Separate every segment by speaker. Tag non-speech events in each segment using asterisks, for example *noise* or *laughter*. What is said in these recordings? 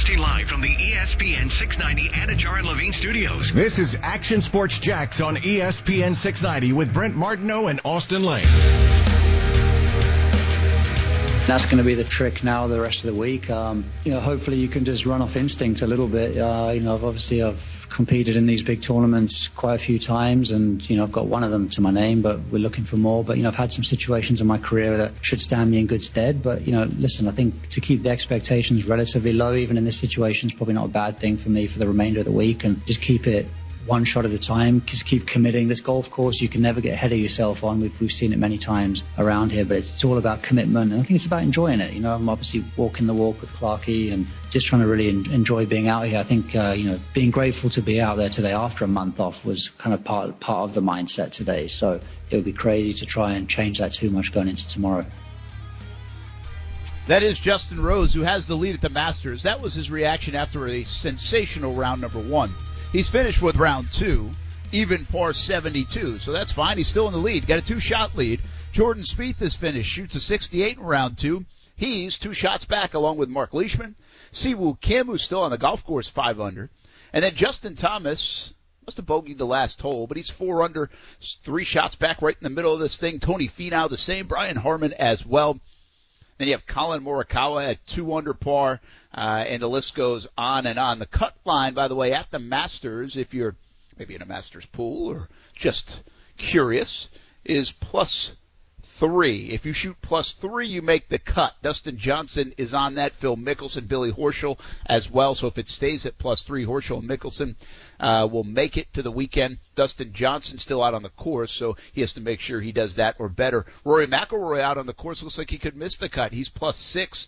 Speaker 1: Broadcasting live from the ESPN 690 Anajar and Levine studios.
Speaker 2: This is Action Sports Jax on ESPN 690 with Brent Martineau and Austin Lane.
Speaker 3: That's going to be the trick now the rest of the week. Um, you know, hopefully you can just run off instinct a little bit. Uh, you know, obviously I've competed in these big tournaments quite a few times, and you know I've got one of them to my name, but we're looking for more. But you know, I've had some situations in my career that should stand me in good stead. But you know, listen, I think to keep the expectations relatively low, even in this situation, is probably not a bad thing for me for the remainder of the week, and just keep it one shot at a time. Just keep committing. This golf course, you can never get ahead of yourself on. We've, we've seen it many times around here, but it's, it's all about commitment. And I think it's about enjoying it. You know, I'm obviously walking the walk with Clarky and just trying to really en- enjoy being out here. I think, uh, you know, being grateful to be out there today after a month off was kind of part, part of the mindset today. So it would be crazy to try and change that too much going into tomorrow.
Speaker 4: That is Justin Rose, who has the lead at the Masters. That was his reaction after a sensational round number one. He's finished with round two, even par 72, so that's fine. He's still in the lead. Got a two shot lead. Jordan Spieth is finished, shoots a 68 in round two. He's two shots back along with Mark Leishman. Si Woo Kim, who's still on the golf course, five under. And then Justin Thomas, must have bogeyed the last hole, but he's four under, three shots back right in the middle of this thing. Tony Finau the same, Brian Harman as well. Then you have Collin Morikawa at two under par, uh, and the list goes on and on. The cut line, by the way, at the Masters, if you're maybe in a Masters pool or just curious, is plus three. If you shoot plus three, you make the cut. Dustin Johnson is on that. Phil Mickelson, Billy Horschel as well. So if it stays at plus three, Horschel and Mickelson uh, will make it to the weekend. Dustin Johnson still out on the course, so he has to make sure he does that or better. Rory McIlroy out on the course looks like he could miss the cut. He's plus six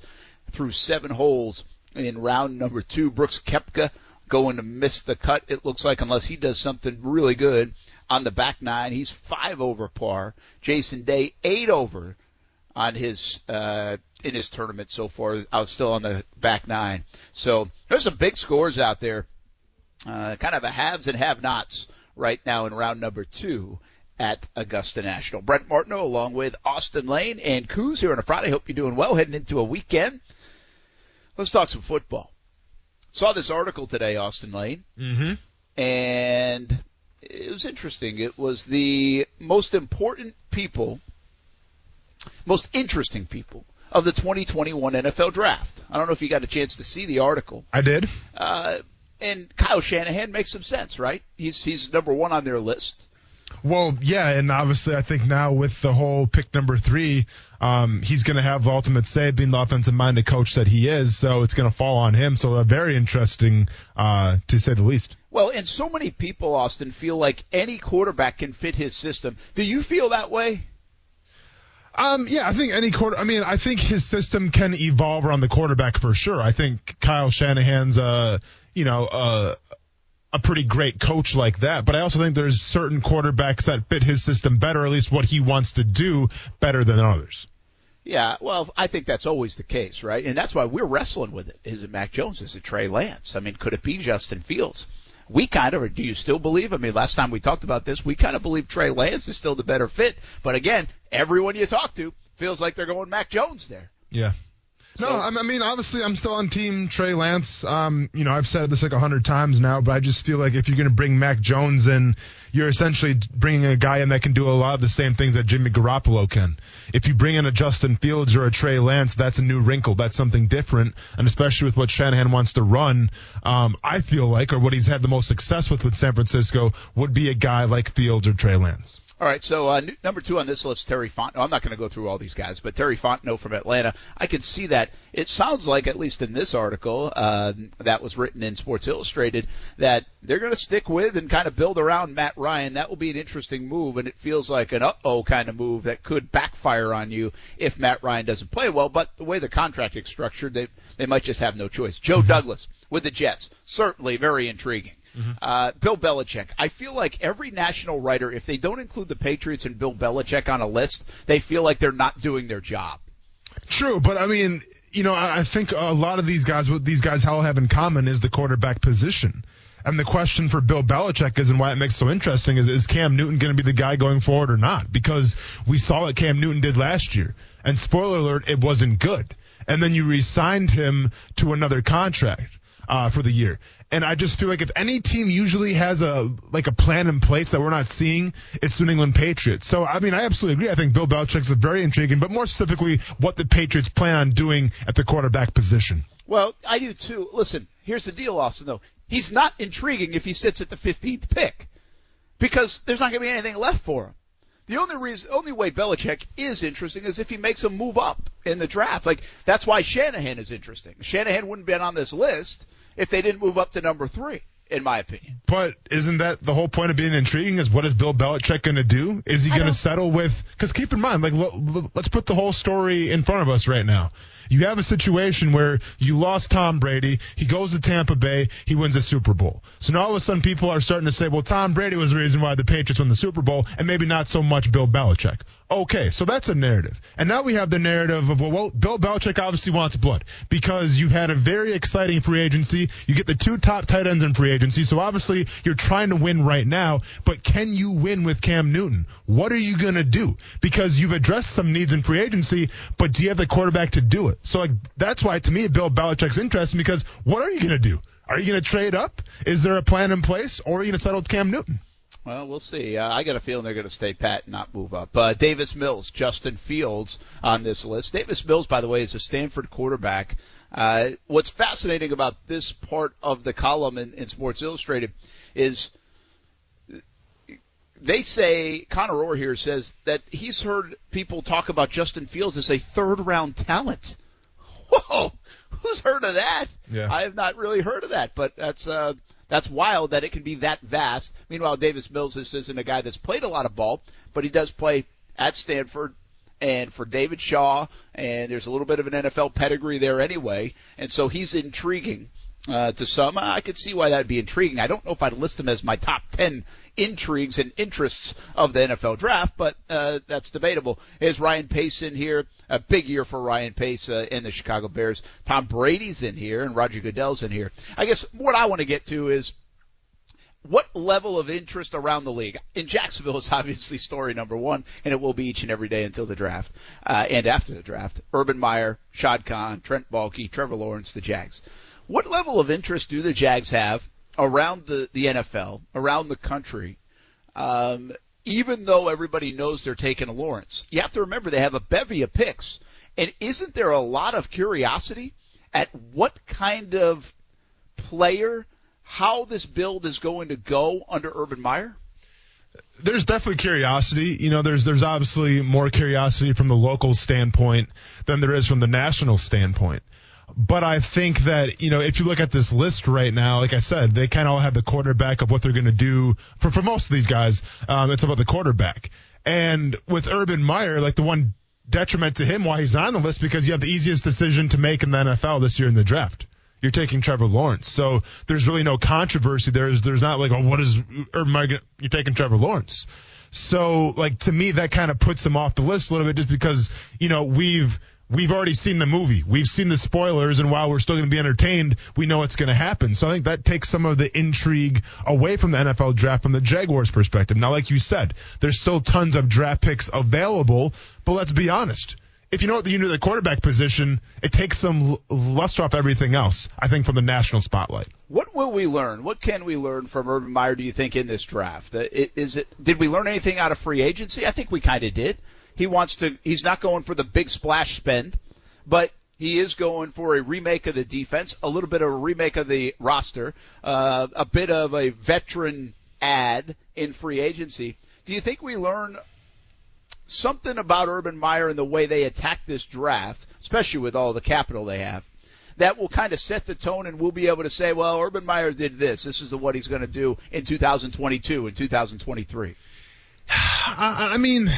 Speaker 4: through seven holes in round number two. Brooks Koepka going to miss the cut. It looks like unless he does something really good on the back nine. He's five over par. Jason Day eight over on his uh, in his tournament so far. Out still on the back nine. So there's some big scores out there. Uh, kind of a haves and have-nots right now in round number two at Augusta National. Brent Martineau along with Austin Lane and Coos here on a Friday. Hope you're doing well heading into a weekend. Let's talk some football. Saw this article today, Austin Lane,
Speaker 5: Mm-hmm.
Speaker 4: and it was interesting. It was the most important people, most interesting people of the 2021 NFL draft. I don't know if you got a chance to see the article.
Speaker 5: I did.
Speaker 4: Uh, and Kyle Shanahan makes some sense, right? He's he's number one on their list.
Speaker 5: Well, yeah, and obviously I think now with the whole pick number three, um, he's going to have the ultimate say, being the offensive-minded coach that he is. So it's going to fall on him. So uh, very interesting, uh, to say the least.
Speaker 4: Well, and so many people, Austin, feel like any quarterback can fit his system. Do you feel that way?
Speaker 5: Um, yeah, I think any quarter. I mean, I think his system can evolve around the quarterback for sure. I think Kyle Shanahan's, uh, you know, uh, a pretty great coach like that. But I also think there's certain quarterbacks that fit his system better, at least what he wants to do better than others.
Speaker 4: Yeah, well, I think that's always the case, right? And that's why we're wrestling with it. Is it Mac Jones? Is it Trey Lance? I mean, could it be Justin Fields? We kind of, or do you still believe? I mean, last time we talked about this, we kind of believe Trey Lance is still the better fit. But again, everyone you talk to feels like they're going Mac Jones there.
Speaker 5: Yeah. No,
Speaker 4: So-
Speaker 5: I I mean, obviously, I'm still on team Trey Lance. Um, you know, I've said this like a hundred times now, but I just feel like if you're going to bring Mac Jones in, you're essentially bringing a guy in that can do a lot of the same things that Jimmy Garoppolo can. If you bring in a Justin Fields or a Trey Lance, that's a new wrinkle. That's something different, and especially with what Shanahan wants to run, um, I feel like, or what he's had the most success with with San Francisco, would be a guy like Fields or Trey Lance.
Speaker 4: All right, so uh, number two on this list, Terry Fontenot. I'm not going to go through all these guys, but Terry Fontenot from Atlanta. I can see that. It sounds like, at least in this article uh, that was written in Sports Illustrated, that they're going to stick with and kind of build around Matt Ryan. That will be an interesting move, and it feels like an uh-oh kind of move that could backfire on you if Matt Ryan doesn't play well. But the way the contract is structured, they they might just have no choice. Joe Douglas with the Jets, certainly very intriguing. Uh, Bill Belichick. I feel like every national writer, if they don't include the Patriots and Bill Belichick on a list, they feel like they're not doing their job.
Speaker 5: True, but I mean, you know, I I think a lot of these guys, what these guys all have in common is the quarterback position. And the question for Bill Belichick is, and why it makes it so interesting, is is Cam Newton going to be the guy going forward or not? Because we saw what Cam Newton did last year, and spoiler alert, it wasn't good. And then you re-signed him to another contract. uh, for the year. And I just feel like if any team usually has a like a plan in place that we're not seeing, it's the New England Patriots. So I mean, I absolutely agree. I think Bill Belichick's a very intriguing, but more specifically, what the Patriots plan on doing at the quarterback position.
Speaker 4: Well, I do too. Listen, here's the deal, Austin. Though he's not intriguing if he sits at the 15th pick, because there's not going to be anything left for him. The only reason, only way Belichick is interesting is if he makes a move up in the draft. Like that's why Shanahan is interesting. Shanahan wouldn't have been on this list if they didn't move up to number three, in my opinion.
Speaker 5: But isn't that the whole point of being intriguing? Is what is Bill Belichick going to do? Is he going to settle with? Because keep in mind, like let's put the whole story in front of us right now. You have a situation where you lost Tom Brady. He goes to Tampa Bay. He wins a Super Bowl. So now all of a sudden people are starting to say, well, Tom Brady was the reason why the Patriots won the Super Bowl and maybe not so much Bill Belichick. Okay, so that's a narrative. And now we have the narrative of, well, Bill Belichick obviously wants blood because you had a very exciting free agency. You get the two top tight ends in free agency. So obviously you're trying to win right now, but can you win with Cam Newton? What are you going to do? Because you've addressed some needs in free agency, but do you have the quarterback to do it? So like that's why to me Bill Belichick's interesting because what are you going to do? Are you going to trade up? Is there a plan in place, or are you going to settle with Cam Newton?
Speaker 4: Well, we'll see. Uh, I got a feeling they're going to stay pat and not move up. Uh, Davis Mills, Justin Fields on this list. Davis Mills, by the way, is a Stanford quarterback. Uh, what's fascinating about this part of the column in, in Sports Illustrated is they say Connor Orr here says that he's heard people talk about Justin Fields as a third round talent. *laughs* Whoa, who's heard of that?
Speaker 5: Yeah.
Speaker 4: I have not really heard of that, but that's uh, that's wild that it can be that vast. Meanwhile, Davis Mills this isn't a guy that's played a lot of ball, but he does play at Stanford and for David Shaw, and there's a little bit of an NFL pedigree there anyway, and so he's intriguing uh, to some. I could see why that'd be intriguing. I don't know if I'd list him as my top 10 intrigues and interests of the NFL draft, but uh, that's debatable. Is Ryan Pace in here? A big year for Ryan Pace uh, in the Chicago Bears. Tom Brady's in here, and Roger Goodell's in here. I guess what I want to get to is what level of interest around the league? In Jacksonville is *laughs* obviously story number one, and it will be each and every day until the draft uh, and after the draft. Urban Meyer, Shad Khan, Trent Baalke, Trevor Lawrence, the Jags. What level of interest do the Jags have around the, the NFL, around the country, um, even though everybody knows they're taking a Lawrence? You have to remember they have a bevy of picks. And isn't there a lot of curiosity at what kind of player, how this build is going to go under Urban Meyer?
Speaker 5: there's definitely curiosity. You know, there's there's obviously more curiosity from the local standpoint than there is from the national standpoint. But I think that, you know, if you look at this list right now, like I said, they kind of all have the quarterback of what they're going to do. For, for most of these guys, um, it's about the quarterback. And with Urban Meyer, like the one detriment to him why he's not on the list because you have the easiest decision to make in the NFL this year in the draft. You're taking Trevor Lawrence. So there's really no controversy. There's, there's not like, oh, what is Urban Meyer? You're taking Trevor Lawrence. So like to me, that kind of puts him off the list a little bit just because, you know, we've, we've already seen the movie. We've seen the spoilers, and while we're still going to be entertained, we know what's going to happen. So I think that takes some of the intrigue away from the NFL draft from the Jaguars' perspective. Now, like you said, there's still tons of draft picks available, but let's be honest. If you know what you know the quarterback position, it takes some luster off everything else. I think from the national spotlight.
Speaker 4: What will we learn? What can we learn from Urban Meyer? Do you think in this draft? Uh, is it? Did we learn anything out of free agency? I think we kind of did. He wants to. He's not going for the big splash spend, but he is going for a remake of the defense, a little bit of a remake of the roster, uh, a bit of a veteran ad in free agency. Do you think we learn something about Urban Meyer and the way they attack this draft, especially with all the capital they have? That will kind of set the tone, and we'll be able to say, "Well, Urban Meyer did this. This is what he's going to do in 2022 and 2023." *sighs*
Speaker 5: I mean,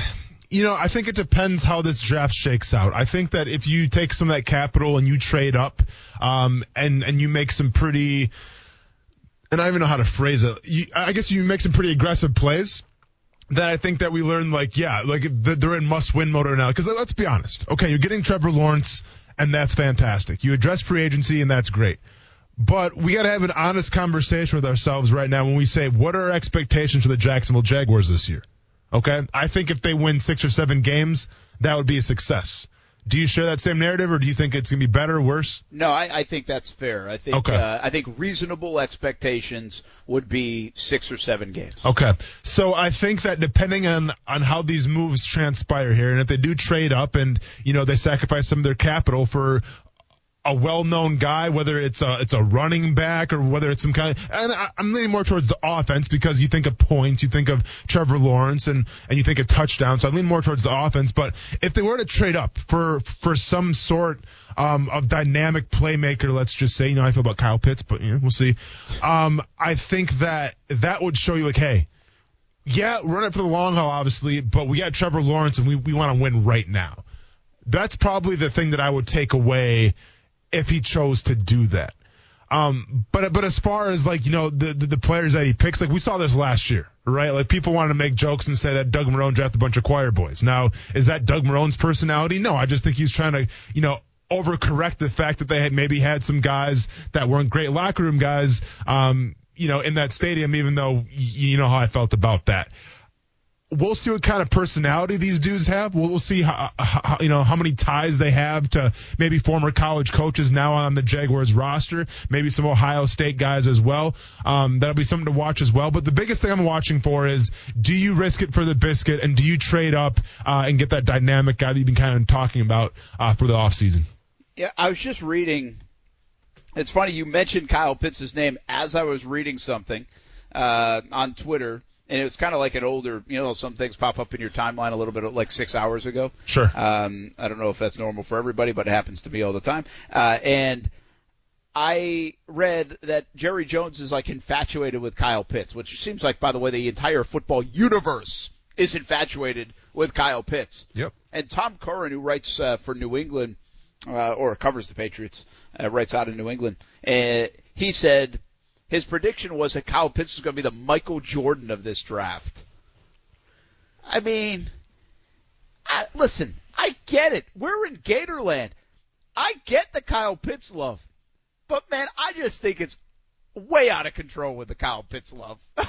Speaker 5: you know, I think it depends how this draft shakes out. I think that if you take some of that capital and you trade up, um, and and you make some pretty, and I don't even know how to phrase it. You, I guess you make some pretty aggressive plays. Then I think that we learned like, yeah, like they're in must-win mode now. Because let's be honest, okay, you're getting Trevor Lawrence, and that's fantastic. You address free agency, and that's great. But we got to have an honest conversation with ourselves right now when we say, what are our expectations for the Jacksonville Jaguars this year? Okay. I think if they win six or seven games, that would be a success. Do you share that same narrative, or do you think it's going to be better, or worse?
Speaker 4: No, I, I think that's fair. I think
Speaker 5: Okay.
Speaker 4: uh, I think reasonable expectations would be six or seven games.
Speaker 5: Okay. So I think that depending on on how these moves transpire here, and if they do trade up and you know they sacrifice some of their capital for a well-known guy, whether it's a it's a running back or whether it's some kind. Of, and I, I'm leaning more towards the offense because you think of points, you think of Trevor Lawrence, and and you think of touchdowns. So I lean more towards the offense. But if they were to trade up for for some sort um, of dynamic playmaker, let's just say, you know, I feel about Kyle Pitts, but you know, we'll see. Um, I think that that would show you like, hey, yeah, run it for the long haul, obviously, but we got Trevor Lawrence and we, we want to win right now. That's probably the thing that I would take away if he chose to do that. Um, but but as far as like you know the, the the players that he picks, like we saw this last year, right? Like people wanted to make jokes and say that Doug Marrone drafted a bunch of choir boys. Now, is that Doug Marrone's personality? No, I just think he's trying to you know overcorrect the fact that they had maybe had some guys that weren't great locker room guys, um, you know, in that stadium. Even though you know how I felt about that we'll see what kind of personality these dudes have. We'll, we'll see how, how you know how many ties they have to maybe former college coaches now on the Jaguars roster, maybe some Ohio State guys as well. Um, that'll be something to watch as well. But the biggest thing I'm watching for is do you risk it for the biscuit and do you trade up uh, and get that dynamic guy that you've been kind of talking about uh, for the offseason?
Speaker 4: Yeah, I was just reading. It's funny you mentioned Kyle Pitts' name as I was reading something uh, on Twitter, and it was kind of like an older, you know, some things pop up in your timeline a little bit like six hours ago.
Speaker 5: Sure.
Speaker 4: Um, I don't know if that's normal for everybody, but it happens to me all the time. Uh, and I read that Jerry Jones is like infatuated with Kyle Pitts, which seems like, by the way, the entire football universe is infatuated with Kyle Pitts.
Speaker 5: Yep.
Speaker 4: And Tom Curran, who writes uh, for New England, uh, or covers the Patriots, uh, writes out in New England, uh, he said his prediction was that Kyle Pitts was going to be the Michael Jordan of this draft. I mean, I, listen, I get it. We're in Gatorland. I get the Kyle Pitts love. But man, I just think it's way out of control with the Kyle Pitts love. *laughs* I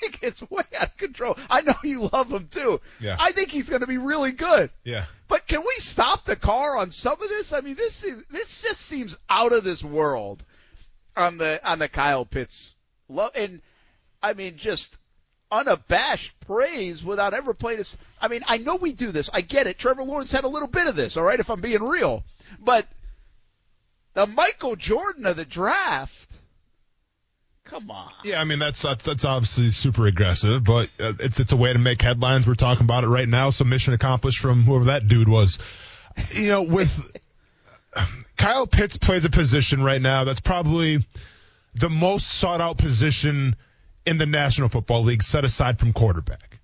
Speaker 4: think it's way out of control. I know you love him too.
Speaker 5: Yeah.
Speaker 4: I think he's going to be really good.
Speaker 5: Yeah.
Speaker 4: But can we stop the car on some of this? I mean, this is, this just seems out of this world on the on the Kyle Pitts love, and I mean just unabashed praise without ever playing this. I mean, I know we do this. I get it. Trevor Lawrence had a little bit of this, all right, if I'm being real. But the Michael Jordan of the draft, come on.
Speaker 5: Yeah, I mean that's that's that's obviously super aggressive, but uh, it's it's a way to make headlines. We're talking about it right now, so mission accomplished from whoever that dude was. You know, with Kyle Pitts plays a position right now that's probably the most sought out position in the National Football League, set aside from quarterback.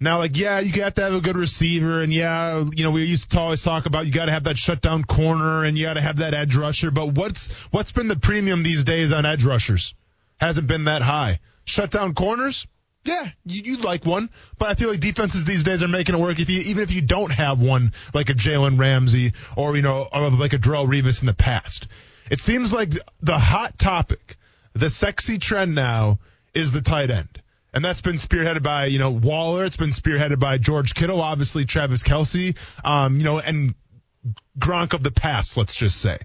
Speaker 5: Now, like, yeah, you have to have a good receiver, and yeah, you know, we used to always talk about you got to have that shutdown corner, and you got to have that edge rusher. But what's what's been the premium these days on edge rushers? Hasn't been that high. Shutdown corners, yeah, you, you'd like one, but I feel like defenses these days are making it work. If you even if you don't have one like a Jalen Ramsey or you know or like a Darrelle Revis in the past, it seems like the hot topic, the sexy trend now is the tight end. And that's been spearheaded by, you know, Waller. It's been spearheaded by George Kittle, obviously Travis Kelce, um, you know, and Gronk of the past, let's just say.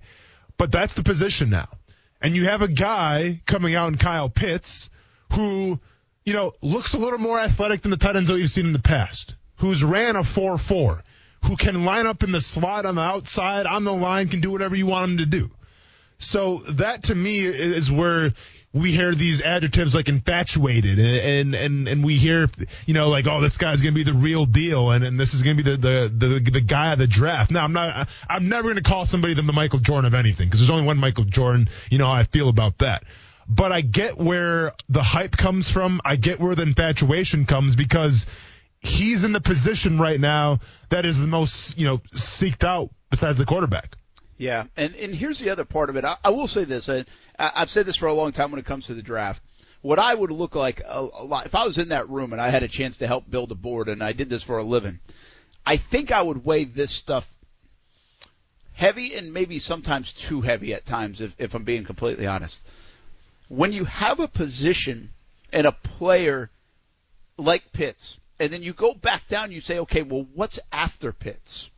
Speaker 5: But that's the position now. And you have a guy coming out in Kyle Pitts who, you know, looks a little more athletic than the tight ends that we've seen in the past, who's ran a 4-4, who can line up in the slot on the outside, on the line, can do whatever you want him to do. So that to me is where we hear these adjectives like infatuated and, and, and, we hear, you know, like, oh, this guy's going to be the real deal and, and this is going to be the, the, the, the guy of the draft. Now, I'm not, I'm never going to call somebody the Michael Jordan of anything because there's only one Michael Jordan. You know how I feel about that. But I get where the hype comes from. I get where the infatuation comes because he's in the position right now that is the most, you know, seeked out besides the quarterback.
Speaker 4: Yeah, and and here's the other part of it. I, I will say this. I, I've said this for a long time when it comes to the draft. What I would look like a, a lot if I was in that room and I had a chance to help build a board and I did this for a living, I think I would weigh this stuff heavy and maybe sometimes too heavy at times if, if I'm being completely honest. When you have a position and a player like Pitts, and then you go back down, you say, okay, well, what's after Pitts?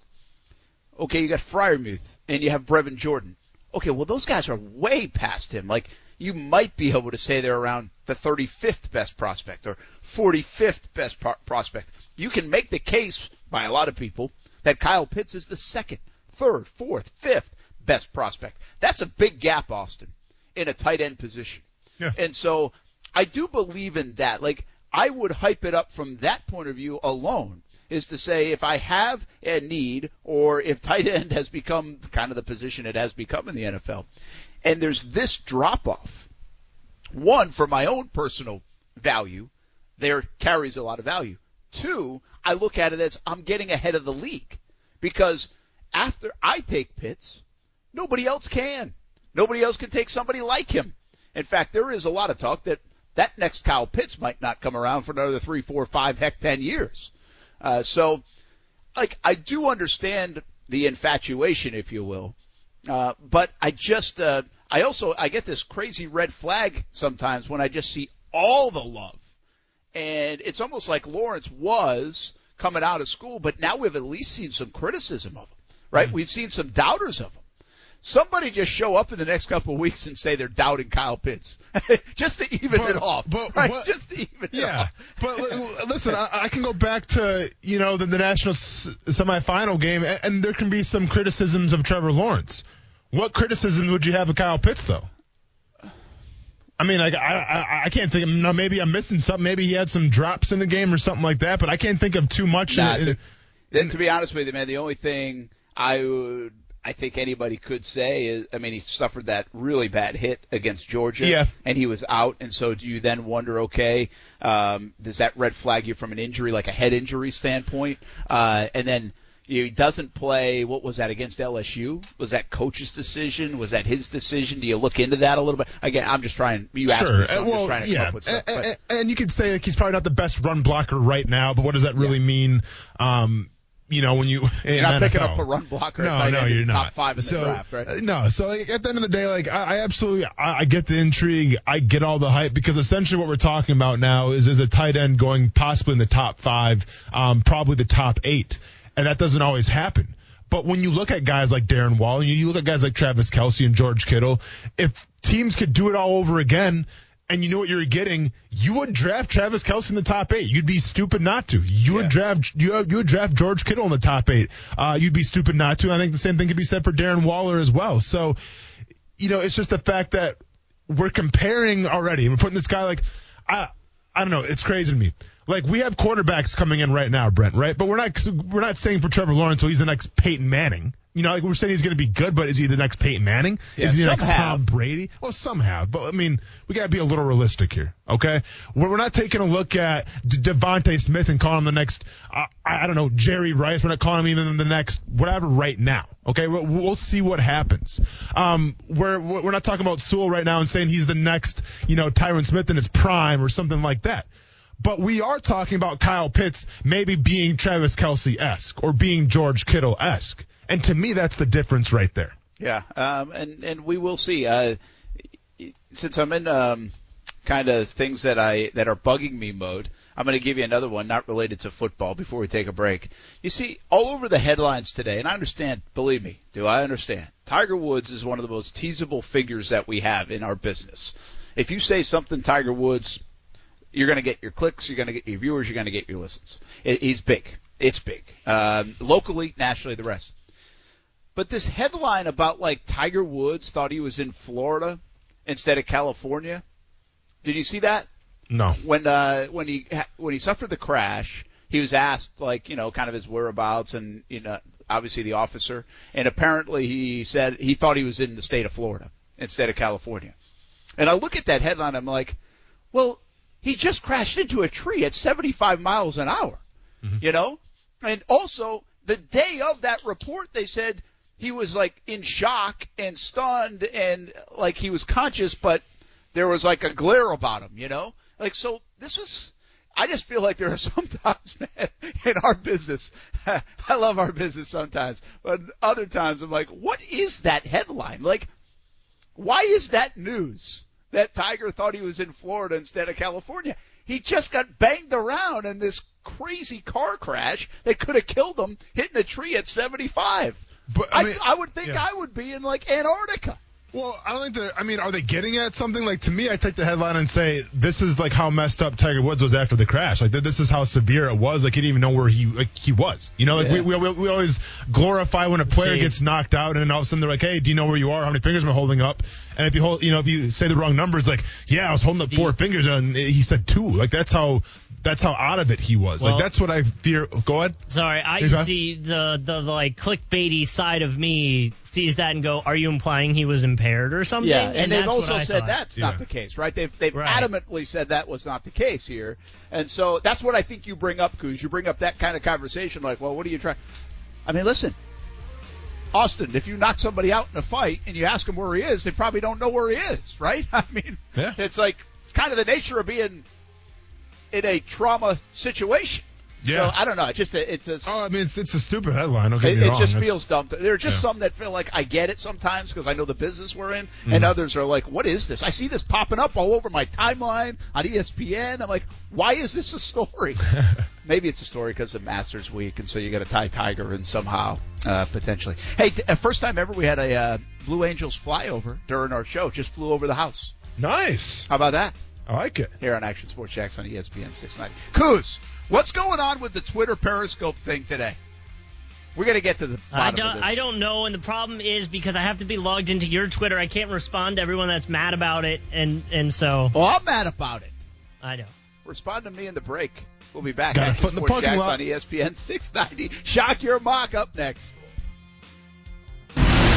Speaker 4: Okay, you got Freiermuth and you have Brevin Jordan. Okay, well those guys are way past him. Like you might be able to say they're around the 35th best prospect or 45th best pro- prospect. You can make the case by a lot of people that Kyle Pitts is the second, third, fourth, fifth best prospect. That's a big gap, Austin, in a tight end position.
Speaker 5: Yeah.
Speaker 4: And so I do believe in that. Like I would hype it up from that point of view alone is to say if I have a need or if tight end has become kind of the position it has become in the NFL and there's this drop off. One, for my own personal value, there carries a lot of value. Two, I look at it as I'm getting ahead of the league because after I take Pitts, nobody else can. Nobody else can take somebody like him. In fact, there is a lot of talk that that next Kyle Pitts might not come around for another three, four, five, heck, ten years. Uh, so, like, I do understand the infatuation, if you will, uh, but I just, uh, I also, I get this crazy red flag sometimes when I just see all the love. And it's almost like Lawrence was coming out of school, but now we've at least seen some criticism of him, right? Mm-hmm. We've seen some doubters of him. Somebody just show up in the next couple of weeks and say they're doubting Kyle Pitts, *laughs* just to even
Speaker 5: but,
Speaker 4: it off.
Speaker 5: But,
Speaker 4: right? What, just to even
Speaker 5: yeah.
Speaker 4: it
Speaker 5: off. Yeah. But *laughs* listen, I, I, can go back to you know the, the national s- semifinal game, and, and there can be some criticisms of Trevor Lawrence. What criticism would you have of Kyle Pitts, though? I mean, I, I, I can't think. Of, maybe I'm missing something. Maybe he had some drops in the game or something like that. But I can't think of too much.
Speaker 4: Nah,
Speaker 5: in,
Speaker 4: to, in, to be honest with you, man, the only thing I would, I think anybody could say is, I mean, he suffered that really bad hit against Georgia,
Speaker 5: yeah.
Speaker 4: and he was out. And so, do you then wonder, okay, um, does that red flag you from an injury, like a head injury standpoint? Uh, and then he doesn't play. What was that against LSU? Was that coach's decision? Was that his decision? Do you look into that a little bit? Again, I'm just trying. You asked
Speaker 5: sure.
Speaker 4: me, so I'm
Speaker 5: well,
Speaker 4: just trying to
Speaker 5: yeah.
Speaker 4: come up with stuff.
Speaker 5: And, and, and, you could say like he's probably not the best run blocker right now, but what does that really yeah. mean? Um, you know, when you *laughs*
Speaker 4: you're not
Speaker 5: NFL.
Speaker 4: picking up a run blocker.
Speaker 5: No, no, you're not.
Speaker 4: Top five in
Speaker 5: so,
Speaker 4: the draft, right?
Speaker 5: Uh, no, so like, at the end of the day, like I, I absolutely, I, I, get the intrigue, I get all the hype because essentially what we're talking about now is is a tight end going possibly in the top five, um, probably the top eight, and that doesn't always happen. But when you look at guys like Darren Waller, you look at guys like Travis Kelce and George Kittle, if teams could do it all over again, and you know what you're getting, you would draft Travis Kelce in the top eight. You'd be stupid not to. You yeah. would draft you, you would draft George Kittle in the top eight. Uh, you'd be stupid not to. I think the same thing could be said for Darren Waller as well. So, you know, it's just the fact that we're comparing already. We're putting this guy like, I I don't know. It's crazy to me. Like we have quarterbacks coming in right now, Brent, right? But we're not we're not saying for Trevor Lawrence, well, he's the next Peyton Manning. You know, like we're saying he's going to be good, but is he the next Peyton Manning?
Speaker 4: Yeah,
Speaker 5: is he the next
Speaker 4: have.
Speaker 5: Tom Brady? Well, some have, but I mean, we got to be a little realistic here, okay? We're, we're not taking a look at D- DeVonta Smith and calling him the next, uh, I don't know, Jerry Rice. We're not calling him even the next whatever right now, okay? We'll, we'll see what happens. Um, we're we're not talking about Sewell right now and saying he's the next, you know, Tyron Smith in his prime or something like that. But we are talking about Kyle Pitts maybe being Travis Kelce esque or being George Kittle esque. And to me, that's the difference right there.
Speaker 4: Yeah, um, and and we will see. Uh, since I'm in um, kind of things that I that are bugging me mode, I'm going to give you another one not related to football before we take a break. You see, all over the headlines today, and I understand. Believe me, do I understand? Tiger Woods is one of the most teasable figures that we have in our business. If you say something Tiger Woods you're going to get your clicks, you're going to get your viewers, you're going to get your listens. It, he's big. It's big. Um, locally, nationally, the rest. But this headline about like Tiger Woods thought he was in Florida instead of California. Did you see that?
Speaker 5: No.
Speaker 4: When uh, when he when he suffered the crash, he was asked like you know kind of his whereabouts and you know obviously the officer and apparently he said he thought he was in the state of Florida instead of California. And I look at that headline, I'm like, well, he just crashed into a tree at 75 miles an hour. Mm-hmm. You know? And also, the day of that report, they said he was like in shock and stunned and like he was conscious, but there was like a glare about him, you know? Like, so this was, I just feel like there are *laughs* sometimes, man, in our business, *laughs* I love our business sometimes, but other times I'm like, what is that headline? Like, why is that news? That Tiger thought he was in Florida instead of California. He just got banged around in this crazy car crash that could have killed him hitting a tree at 75.
Speaker 5: But
Speaker 4: I,
Speaker 5: I mean,
Speaker 4: I would think
Speaker 5: yeah.
Speaker 4: I would be in like Antarctica.
Speaker 5: Well, I don't think they're. I mean, are they getting at something? Like to me, I take the headline and say this is like how messed up Tiger Woods was after the crash. Like this is how severe it was. Like he didn't even know where he like he was. You know, like
Speaker 4: Yeah.
Speaker 5: we, we we always glorify when a player
Speaker 6: See.
Speaker 5: gets knocked out, and then all of a sudden they're like, hey, do you know where you are? How many fingers am I holding up? And if you hold, you know, if you say the wrong numbers, like yeah, I was holding up four fingers, and he said two. Like that's how that's how out of it he was.
Speaker 6: Well-
Speaker 5: like that's what I fear. Go ahead.
Speaker 6: Sorry, I
Speaker 5: You
Speaker 6: see the, the the like clickbaity side of me sees that and go, "Are you implying he was impaired or something?"
Speaker 4: Yeah, and, they've
Speaker 6: that's
Speaker 4: also said
Speaker 6: thought.
Speaker 4: that's
Speaker 5: Yeah.
Speaker 4: not the case, right? They've they've
Speaker 6: Right.
Speaker 4: adamantly said that was not the case here, and so that's what I think you bring up, Coos. You bring up that kind of conversation, like, well, what are you trying? I mean, listen, Austin, if you knock somebody out in a fight and you ask them where he is, they probably don't know where he is, *laughs* right? I mean,
Speaker 5: Yeah.
Speaker 4: it's like it's kind of the nature of being in a trauma situation.
Speaker 5: Yeah.
Speaker 4: So I don't know. It just it's a,
Speaker 5: Oh, I mean, it's it's a stupid headline. Don't
Speaker 4: it, it just
Speaker 5: It's-
Speaker 4: feels dumb. There are just
Speaker 5: Yeah.
Speaker 4: some that feel like I get it sometimes because I know the business we're in,
Speaker 5: Mm-hmm.
Speaker 4: and others are like, "What is this? I see this popping up all over my timeline on ESPN." I'm like, "Why is this a story?" *laughs* Maybe it's a story because of Masters Week, and so you got to tie Tiger in somehow, uh, potentially. Hey, t- uh, first time ever we had a uh, Blue Angels flyover during our show. Just flew over the house.
Speaker 5: nice.
Speaker 4: How about that?
Speaker 5: I like it.
Speaker 4: Here on Action Sports Jax on ESPN 690. Coos, what's going on with the Twitter Periscope thing today? We're gonna get to the bottom
Speaker 6: I
Speaker 4: of
Speaker 6: don't,
Speaker 4: this.
Speaker 6: I don't know, and the problem is because I have to be logged into your Twitter, I can't respond to everyone that's mad about it, and and so
Speaker 4: Well, I'm mad about it.
Speaker 6: I know.
Speaker 4: Respond to me in the break. We'll be back.
Speaker 5: Got a
Speaker 4: Action
Speaker 5: in the
Speaker 4: Sports
Speaker 5: parking lot.
Speaker 4: on ESPN 690. Shock your mock up next.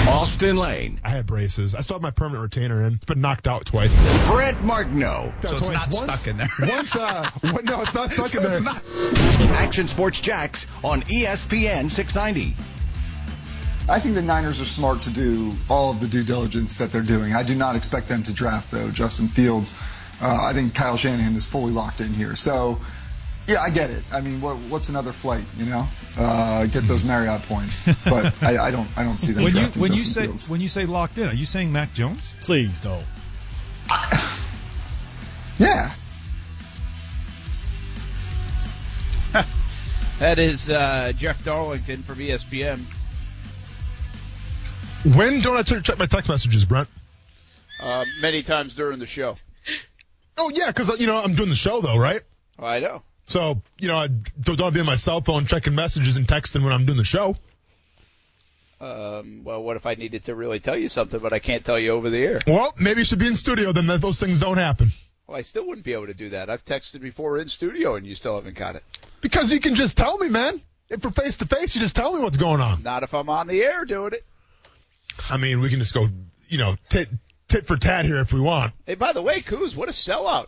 Speaker 2: Austin Lane,
Speaker 5: I had braces. I still have my permanent retainer in. It's been knocked out twice.
Speaker 2: Brent Martineau.
Speaker 5: So
Speaker 4: it's not stuck in there.
Speaker 5: Once, uh, *laughs* one- no, it's not stuck in there. Not.
Speaker 2: Action Sports Jax on ESPN 690.
Speaker 7: I think the Niners are smart to do all of the due diligence that they're doing. I do not expect them to draft though Justin Fields. Uh, I think Kyle Shanahan is fully locked in here. So, yeah, I get it. I mean, what, what's another flight? You know, uh, get those Marriott points. But I, I don't, I don't see them
Speaker 8: When you
Speaker 7: drafting
Speaker 8: when you say
Speaker 7: Fields.
Speaker 8: when you say locked in, are you saying Mac Jones?
Speaker 9: Please don't. *laughs*
Speaker 7: yeah, *laughs*
Speaker 4: That is uh, Jeff Darlington from ESPN.
Speaker 5: When don't I check check my text messages, Brent?
Speaker 4: Uh, many times during the show.
Speaker 5: Oh yeah, because you know I'm doing the show though, right?
Speaker 4: I know.
Speaker 5: So you know I don't, don't be on my cell phone checking messages and texting when I'm doing the show.
Speaker 4: Um, well, what if I needed to really tell you something, but I can't tell you over the air?
Speaker 5: Well, maybe you should be in studio then. That those things don't happen
Speaker 4: Well, I still wouldn't be able to do that. I've texted before in studio, and you still haven't got it.
Speaker 5: because you can just tell me, man. If we're face to face, you just tell me what's going on.
Speaker 4: Not if I'm on the air doing it.
Speaker 5: I mean, we can just go, you know, tit tit for tat here if we want.
Speaker 4: Hey, by the way, Coos, what a sellout!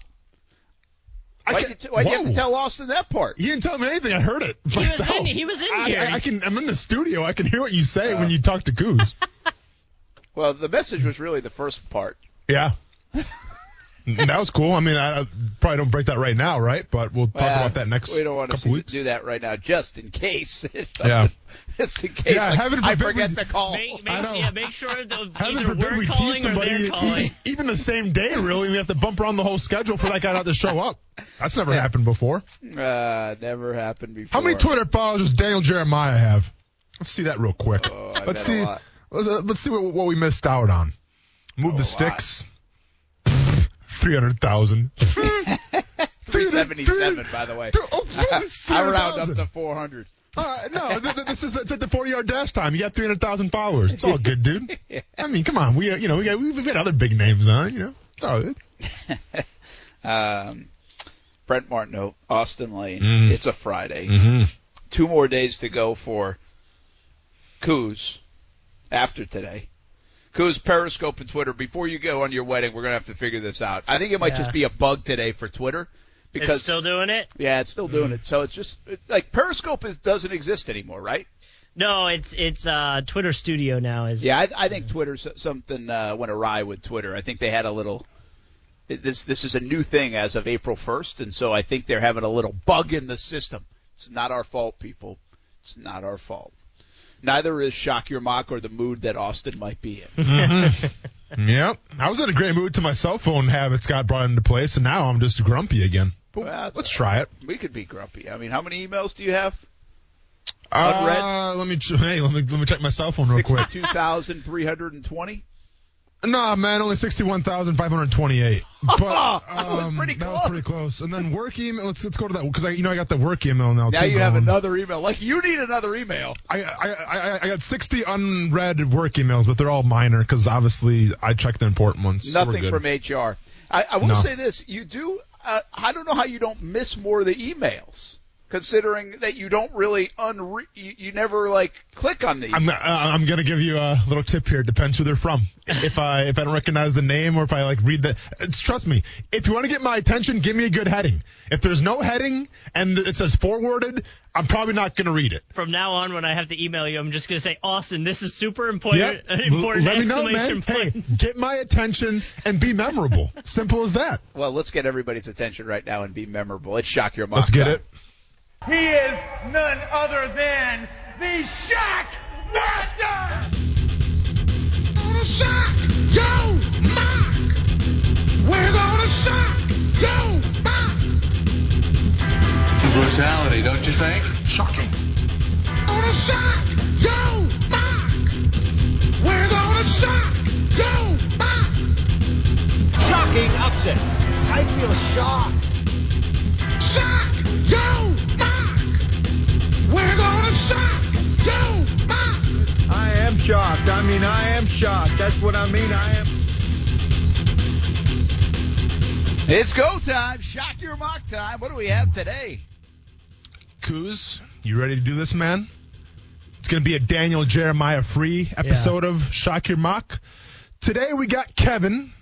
Speaker 5: I
Speaker 4: Why'd,
Speaker 5: can't-
Speaker 4: you, why'd you have to tell Austin that part?
Speaker 5: You didn't tell me anything. I heard it
Speaker 6: He was in, he was in
Speaker 5: I,
Speaker 6: here.
Speaker 5: I, I can. I'm in the studio. I can hear what you say oh. when you talk to Goose. *laughs*
Speaker 4: Well, the message was really the first part.
Speaker 5: yeah. *laughs* that was cool. I mean, I, I probably don't break that right now, right? But we'll talk
Speaker 4: well,
Speaker 5: about that next.
Speaker 4: We don't want to do that right now, just in case. *laughs*
Speaker 5: yeah. *laughs*
Speaker 4: Just in case.
Speaker 5: Yeah,
Speaker 4: like,
Speaker 5: heaven
Speaker 4: I forget the call.
Speaker 6: Make, make, yeah, make sure that *laughs*
Speaker 5: heaven
Speaker 6: calling
Speaker 5: we tease somebody even, even the same day. Really, we have to bump around the whole schedule for that guy not to show up. That's never
Speaker 4: yeah.
Speaker 5: happened before.
Speaker 4: Uh, never happened before.
Speaker 5: How many Twitter followers does Daniel Jeremiah have? Let's see that real quick.
Speaker 4: Oh,
Speaker 5: let's see. Let's, uh, let's see what, what, we missed out on. Move
Speaker 4: oh,
Speaker 5: the sticks. Lot. 300,000. *laughs*
Speaker 4: 377, by the way.
Speaker 5: Oh, *laughs*
Speaker 4: I round up to 400.
Speaker 5: Uh, no, this is it's at the 40 yard dash time. You got 300,000 followers. It's all good, dude. yeah. *laughs* I mean, come on. We uh, you know we got we've got other big names on. Huh? You know, it's all good.
Speaker 4: um, Brent Martin, Austin Lane.
Speaker 5: Mm.
Speaker 4: It's a Friday.
Speaker 5: Mm-hmm.
Speaker 4: Two more days to go for Coos after today. Coos, Periscope, and Twitter. Before you go on your wedding, we're going to have to figure this out. I think it might
Speaker 6: Yeah.
Speaker 4: just be a bug today for Twitter.
Speaker 6: because It's
Speaker 4: Because
Speaker 6: still doing it?
Speaker 4: yeah, it's still doing it. So it's just it, like Periscope is doesn't exist anymore, right?
Speaker 6: No, it's it's uh Twitter Studio now. Is
Speaker 4: Yeah, I, I think Twitter something uh, went awry with Twitter. I think they had a little. This this is a new thing as of April 1st, and so I think they're having a little bug in the system. It's not our fault, people. It's not our fault. Neither is shock your mock or the mood that Austin might be in. *laughs*
Speaker 5: Yep. I was in a great mood till my cell phone habits got brought into place, and now I'm just grumpy again.
Speaker 4: Well,
Speaker 5: let's try it.
Speaker 4: We could be grumpy. I mean, how many emails do you have? Unread?
Speaker 5: Uh, let me *laughs* hey, let me let me check my cell phone real quick.
Speaker 4: Sixty-two thousand three hundred and twenty.
Speaker 5: Nah, man, only sixty-one thousand five hundred twenty-eight. *laughs* But
Speaker 4: That was
Speaker 5: um,
Speaker 4: pretty
Speaker 5: That was
Speaker 4: close.
Speaker 5: pretty close. And then work email. Let's let's go to that because I you know I got the work email now.
Speaker 4: Now
Speaker 5: too
Speaker 4: you have another email. Like you need another email.
Speaker 5: I, I, I, I got 60 unread work emails, but they're all minor because obviously I check the important ones.
Speaker 4: Nothing
Speaker 5: good.
Speaker 4: from HR. I, I will
Speaker 5: No.
Speaker 4: say this: you do. Uh, I don't know how you don't miss more of the emails, considering that you don't really unre- you, you never like click on these.
Speaker 5: I'm, uh, I'm gonna give you a little tip here. Depends who they're from. if I if I don't recognize the name or if I like read the, it's, trust me. If you want to get my attention, give me a good heading. If there's no heading and it says forwarded, I'm probably not gonna read it.
Speaker 6: From now on, when I have to email you, I'm just gonna say, Austin, this is super important.
Speaker 5: Yep.
Speaker 6: important
Speaker 5: Let me know,
Speaker 6: exclamation
Speaker 5: man. Hey, *laughs* get my attention and be memorable. Simple as that.
Speaker 4: well, let's get everybody's attention right now and be memorable. Let's shock your mock.
Speaker 5: Let's get
Speaker 4: time.
Speaker 5: it.
Speaker 9: He is none other than the Shack Master!
Speaker 10: gonna shock yo mock. We're gonna shock yo mock.
Speaker 11: Brutality, don't you think?
Speaker 10: Shocking. Gonna shock yo mock. We're gonna shock yo mock.
Speaker 9: Shocking upset.
Speaker 10: I feel shocked. Shock gonna shock yo mock.
Speaker 9: I am shocked. I mean, I am shocked. That's what I mean. I am.
Speaker 4: It's go time. Shock your mock time. What do we have today?
Speaker 5: Kuz, you ready to do this, man? It's going to be a Daniel Jeremiah free episode of Shock Your Mock. Today we got Kevin,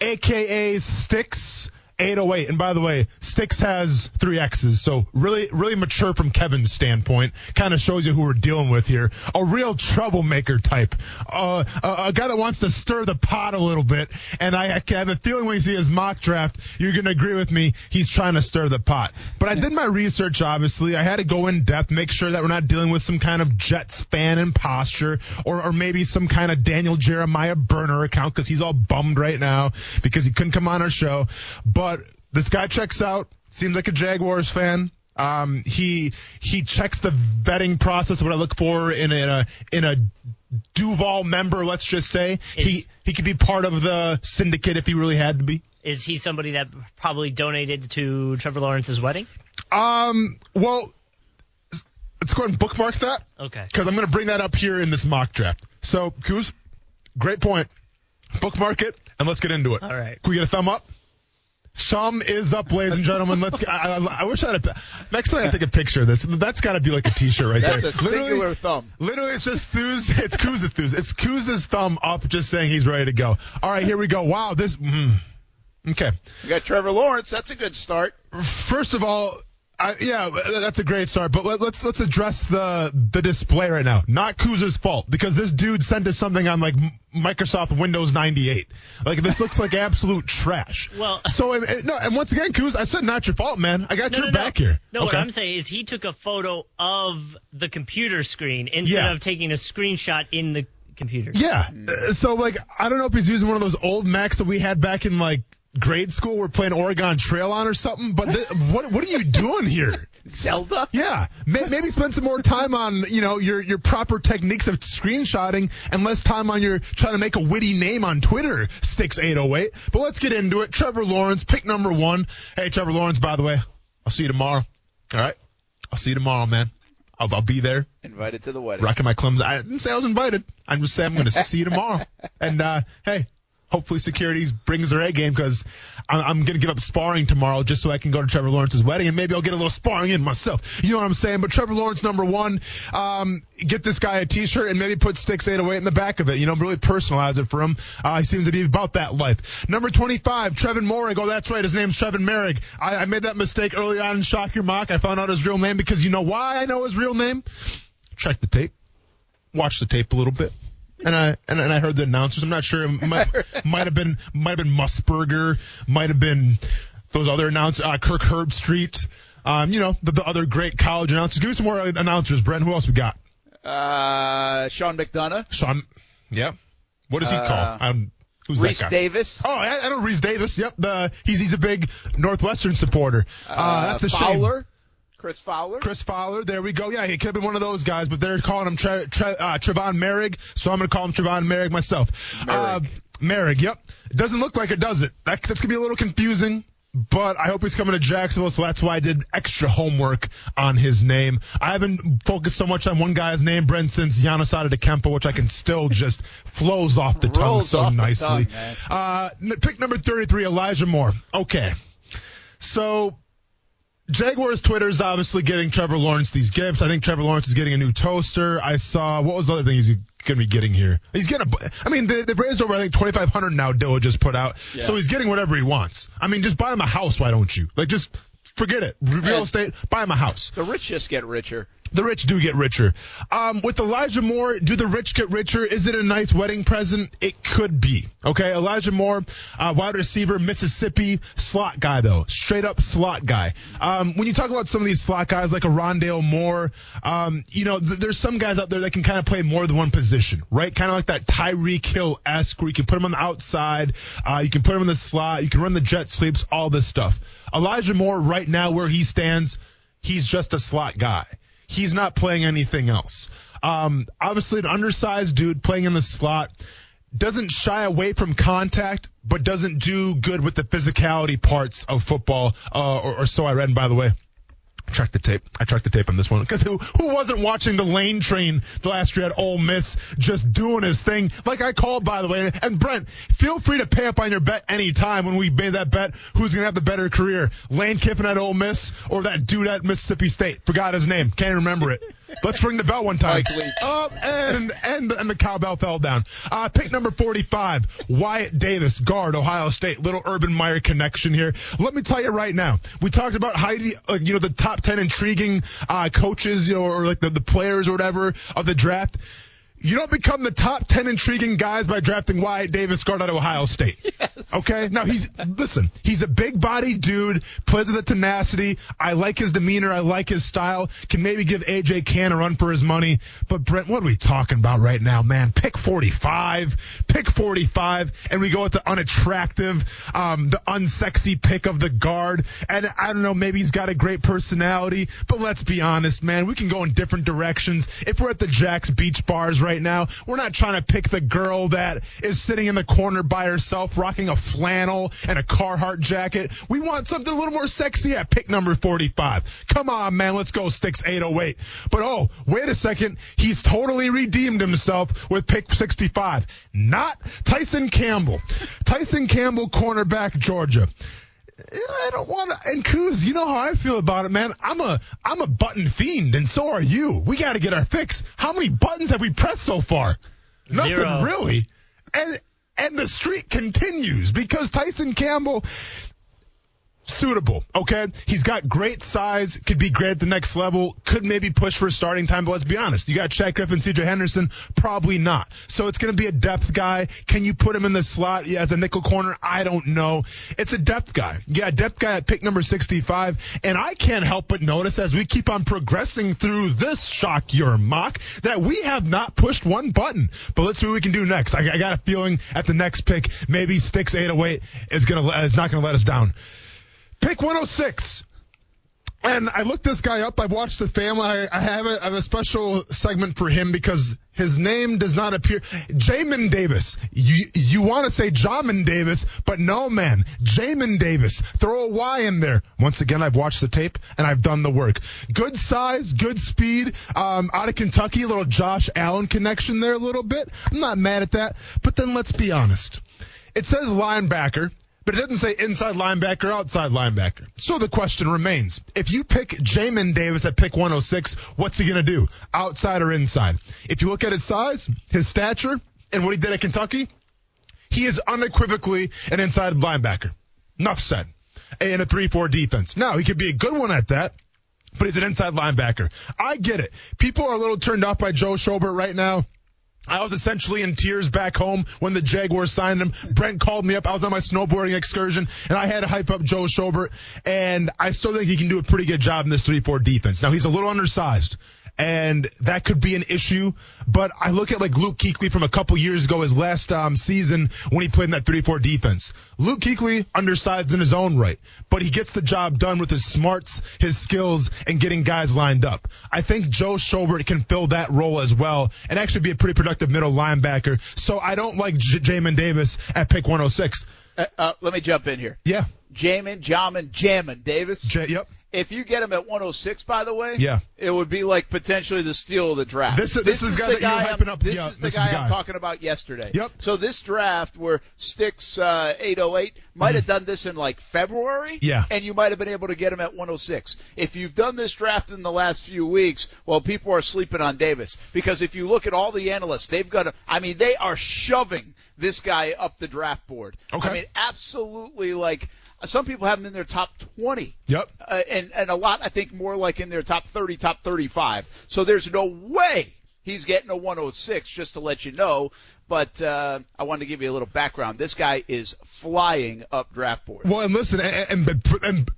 Speaker 5: aka Sticks. 808. And by the way, Sticks has three X's, so really, really mature from Kevin's standpoint. Kind of shows you who we're dealing with here. A real troublemaker type. Uh, a, a guy that wants to stir the pot a little bit. And I, I have a feeling when you see his mock draft, you're going to agree with me. He's trying to stir the pot. But I did my research, obviously. I had to go in depth, make sure that we're not dealing with some kind of Jets fan imposture or, or maybe some kind of Daniel Jeremiah burner account because he's all bummed right now because he couldn't come on our show. But this guy checks out. Seems like a Jaguars fan. Um, he he checks the vetting process. What I look for in a, in a in a Duval member, let's just say he
Speaker 6: Is-
Speaker 5: he could be part of the syndicate if he really had to be.
Speaker 6: Is he somebody that probably donated to Trevor Lawrence's wedding?
Speaker 5: Um, well, let's go ahead and bookmark that
Speaker 6: Okay.
Speaker 5: because I'm going to bring that up here in this mock draft. So, Kuz, great point. Bookmark it and let's get into it.
Speaker 6: All right.
Speaker 5: Can we get a thumb up? Thumb is up, ladies and gentlemen. Let's. Get, I, I, I wish I had a. Next time I take a picture of this. That's got to be like a T-shirt right there.
Speaker 4: That's
Speaker 5: there.
Speaker 4: a singular thumb.
Speaker 5: Literally, it's just Thuz. It's Kuz's Thuz. It's Kuz's thumb up, just saying he's ready to go. All right, here we go. Wow, this. Mm, okay.
Speaker 4: We got Trevor Lawrence. That's a good start.
Speaker 5: First of all, I, yeah, that's a great start. But let, let's let's address the the display right now. Not Kuz's fault because this dude sent us something on like Microsoft Windows 98. Like this looks like absolute trash.
Speaker 6: Well- *laughs*
Speaker 5: so uh, no, and once again, Kuz, I said not your fault, man. I got
Speaker 6: No,
Speaker 5: your
Speaker 6: no,
Speaker 5: back
Speaker 6: no.
Speaker 5: here.
Speaker 6: No, what
Speaker 5: Okay.
Speaker 6: I'm saying is he took a photo of the computer screen instead
Speaker 5: Yeah.
Speaker 6: of taking a screenshot in the computer.
Speaker 5: Yeah. Uh, So like, I don't know if he's using one of those old Macs that we had back in like grade school. We're playing Oregon Trail on or something. But th- what what are you doing here? *laughs*
Speaker 4: Zelda.
Speaker 5: Yeah, May- maybe spend some more time on you know your your proper techniques of screenshotting and less time on your trying to make a witty name on Twitter. Sticks eight oh eight. But let's get into it. Trevor Lawrence, pick number one. Hey, Trevor Lawrence. By the way, I'll see you tomorrow. All right, I'll see you tomorrow, man. I'll, I'll be there.
Speaker 4: Invited to the wedding.
Speaker 5: Rocking my clumsy. I didn't say I was invited. I'm just saying I'm going to see you tomorrow. And uh, hey, hopefully security brings their A game because I'm, I'm going to give up sparring tomorrow just so I can go to Trevor Lawrence's wedding and maybe I'll get a little sparring in myself. You know what I'm saying? But Trevor Lawrence, number one, um, get this guy a T-shirt and maybe put Sticks 808 in the back of it. You know, really personalize it for him. Uh, he seems to be about that life. Number 25, Trevon Moehrig. Oh, that's right. His name's Trevin Merrick. I, I made that mistake early on in Shock Your Mock. I found out his real name because you know why I know his real name? Check the tape. Watch the tape a little bit. And I and, and I heard the announcers. I'm not sure. It might, *laughs* might have been might have been Musburger. Might have been those other announcers. Uh, Kirk Herbstreit. Um, you know the, the other great college announcers. Give me some more announcers, Brent. Who else we got?
Speaker 4: Uh, Sean McDonough.
Speaker 5: Sean. Yeah. What does he
Speaker 4: Uh,
Speaker 5: call? Um, who's
Speaker 4: Rece
Speaker 5: that guy?
Speaker 4: Davis.
Speaker 5: Oh, I, I know Rece Davis. Yep. The he's he's a big Northwestern supporter. Uh, that's a shame.
Speaker 4: Chris Fowler.
Speaker 5: Chris Fowler, there we go. Yeah, he could have been one of those guys, but they're calling him Tre- Tre- uh, Trevon Merrick, so I'm going to call him Trevon Merrick myself. Uh, Merrick, yep. It doesn't look like it, does it? That, that's going to be a little confusing. But I hope he's coming to Jacksonville, so that's why I did extra homework on his name. I haven't focused so much on one guy's name, Brent, since Giannis Adekempo, which I can still just flows off the tongue
Speaker 4: Rolls
Speaker 5: so nicely.
Speaker 4: tongue,
Speaker 5: uh, pick number 33, Elijah Moore. Okay. So Jaguars Twitter is obviously getting Trevor Lawrence these gifts. I think Trevor Lawrence is getting a new toaster. I saw what was the other thing he's going to be getting here? He's getting a. I mean, they, they've raised over I think twenty five hundred now. Dilla just put out,
Speaker 4: Yeah.
Speaker 5: so he's getting whatever he wants. I mean, just buy him a house. Why don't you? Like, just forget it. Real estate, buy him a house.
Speaker 4: The rich just get richer.
Speaker 5: The rich do get richer. Um, with Elijah Moore, do the rich get richer? Is it a nice wedding present? It could be. Okay, Elijah Moore, uh, wide receiver, Mississippi, slot guy though, straight up slot guy. Um, when you talk about some of these slot guys like a Rondale Moore, um, you know, th- there's some guys out there that can kind of play more than one position, right? Kind of like that Tyreek Hill esque, where you can put him on the outside, uh, you can put him in the slot, you can run the jet sweeps, all this stuff. Elijah Moore, right now where he stands, he's just a slot guy. He's not playing anything else. Um, obviously, an undersized dude playing in the slot doesn't shy away from contact, but doesn't do good with the physicality parts of football, uh, or, or so I read. By the way, I tracked the tape. I tracked the tape on this one because who who wasn't watching the lane train the last year at Ole Miss just doing his thing like I called by the way. And Brent, feel free to pay up on your bet anytime when we made that bet. Who's gonna have the better career, Lane Kiffin at Ole Miss or that dude at Mississippi State? Forgot his name. Can't remember it. Let's ring the bell one time. Up and and and the cowbell fell down. Uh, pick number 45, Wyatt Davis, guard, Ohio State. Little Urban Meyer connection here. Let me tell you right now. We talked about Heidi, uh, you know, the top 10 intriguing uh, coaches, you know, or like the, the players or whatever of the draft. You don't become the top 10 intriguing guys by drafting Wyatt Davis, guard out of Ohio State. *laughs* Okay? Now he's, listen, he's a big body dude, plays with the tenacity. I like his demeanor. I like his style. Can maybe give AJ Cann a run for his money. But Brent, what are we talking about right now, man? Pick 45. Pick 45. And we go with the unattractive, um, the unsexy pick of the guard. And I don't know, maybe he's got a great personality, but let's be honest, man. We can go in different directions. If we're at the Jax Beach Bars right now, we're not trying to pick the girl that is sitting in the corner by herself, rocking a flannel and a Carhartt jacket. We want something a little more sexy at pick number 45. Come on, man. Let's go, Sticks 808. But oh, wait a second. He's totally redeemed himself with pick 65. Not Tyson Campbell. Tyson Campbell, cornerback, Georgia. I don't want to. And Kuz, you know how I feel about it, man. I'm a I'm a button fiend, and so are you. We got to get our fix. How many buttons have we pressed so far? Nothing
Speaker 6: Zero.
Speaker 5: really. And and the streak continues because Tyson Campbell suitable. Okay, he's got great size, could be great at the next level, could maybe push for a starting time. But let's be honest, you got Shaq Griffin, C.J. Henderson, probably not. So it's going to be a depth guy. Can you put him in the slot? Yeah, as a nickel corner, I don't know. It's a depth guy. Yeah, depth guy at pick number 65. And I can't help but notice as we keep on progressing through this shock your mock that we have not pushed one button. But let's see what we can do next. I, I got a feeling at the next pick, maybe Sticks 808 is gonna is not gonna let us down. Pick 106. And I looked this guy up. I've watched the family. I, I have a, I have a special segment for him because his name does not appear. Jamin Davis. You you want to say Jamin Davis, but no man. Jamin Davis. Throw a Y in there. Once again, I've watched the tape and I've done the work. Good size, good speed. Um, out of Kentucky, a little Josh Allen connection there a little bit. I'm not mad at that. But then let's be honest. It says linebacker. But it doesn't say inside linebacker, outside linebacker. So the question remains. If you pick Jamin Davis at pick 106, what's he going to do? Outside or inside? If you look at his size, his stature, and what he did at Kentucky, he is unequivocally an inside linebacker. Enough said. In a 3-4 defense. Now, he could be a good one at that, but he's an inside linebacker. I get it. People are a little turned off by Joe Schobert right now. I was essentially in tears back home when the Jaguars signed him. Brent called me up. I was on my snowboarding excursion and I had to hype up Joe Schobert and I still think he can do a pretty good job in this 3-4 defense. Now he's a little undersized and that could be an issue. But I look at like Luke Kuechly from a couple years ago, his last um, season when he played in that 3-4 defense. Luke Kuechly undersized in his own right, but he gets the job done with his smarts, his skills, and getting guys lined up. I think Joe Schobert can fill that role as well and actually be a pretty productive middle linebacker. So I don't like J- Jamin Davis at pick 106.
Speaker 4: Uh, uh, let me jump in here.
Speaker 5: Yeah.
Speaker 4: Jamin, Jamin, Jamin Davis.
Speaker 5: J- yep.
Speaker 4: If you get him at 106, by the way,
Speaker 5: Yeah.
Speaker 4: it would be like potentially the steal of the draft.
Speaker 5: This is- this is the guy that you were
Speaker 4: I'm-
Speaker 5: up.
Speaker 4: This
Speaker 5: Yeah,
Speaker 4: is the
Speaker 5: this is
Speaker 4: guy
Speaker 5: the
Speaker 4: I'm talking about yesterday.
Speaker 5: Yep.
Speaker 4: So this draft where Sticks uh, 808 might have done this in like February.
Speaker 5: Yeah.
Speaker 4: And you might have been able to get him at 106. If you've done this draft in the last few weeks, well, people are sleeping on Davis because if you look at all the analysts, they've got. A, I mean, they are shoving this guy up the draft board.
Speaker 5: Okay.
Speaker 4: I mean, absolutely like. Some people have him in their top 20
Speaker 5: Yep.
Speaker 4: uh, and and a lot I think more like in their top 30, top 35. So there's no way he's getting a 106. Just to let you know. But uh, I wanted to give you a little background. This guy is flying up draft board.
Speaker 5: Well, and listen, and, and, and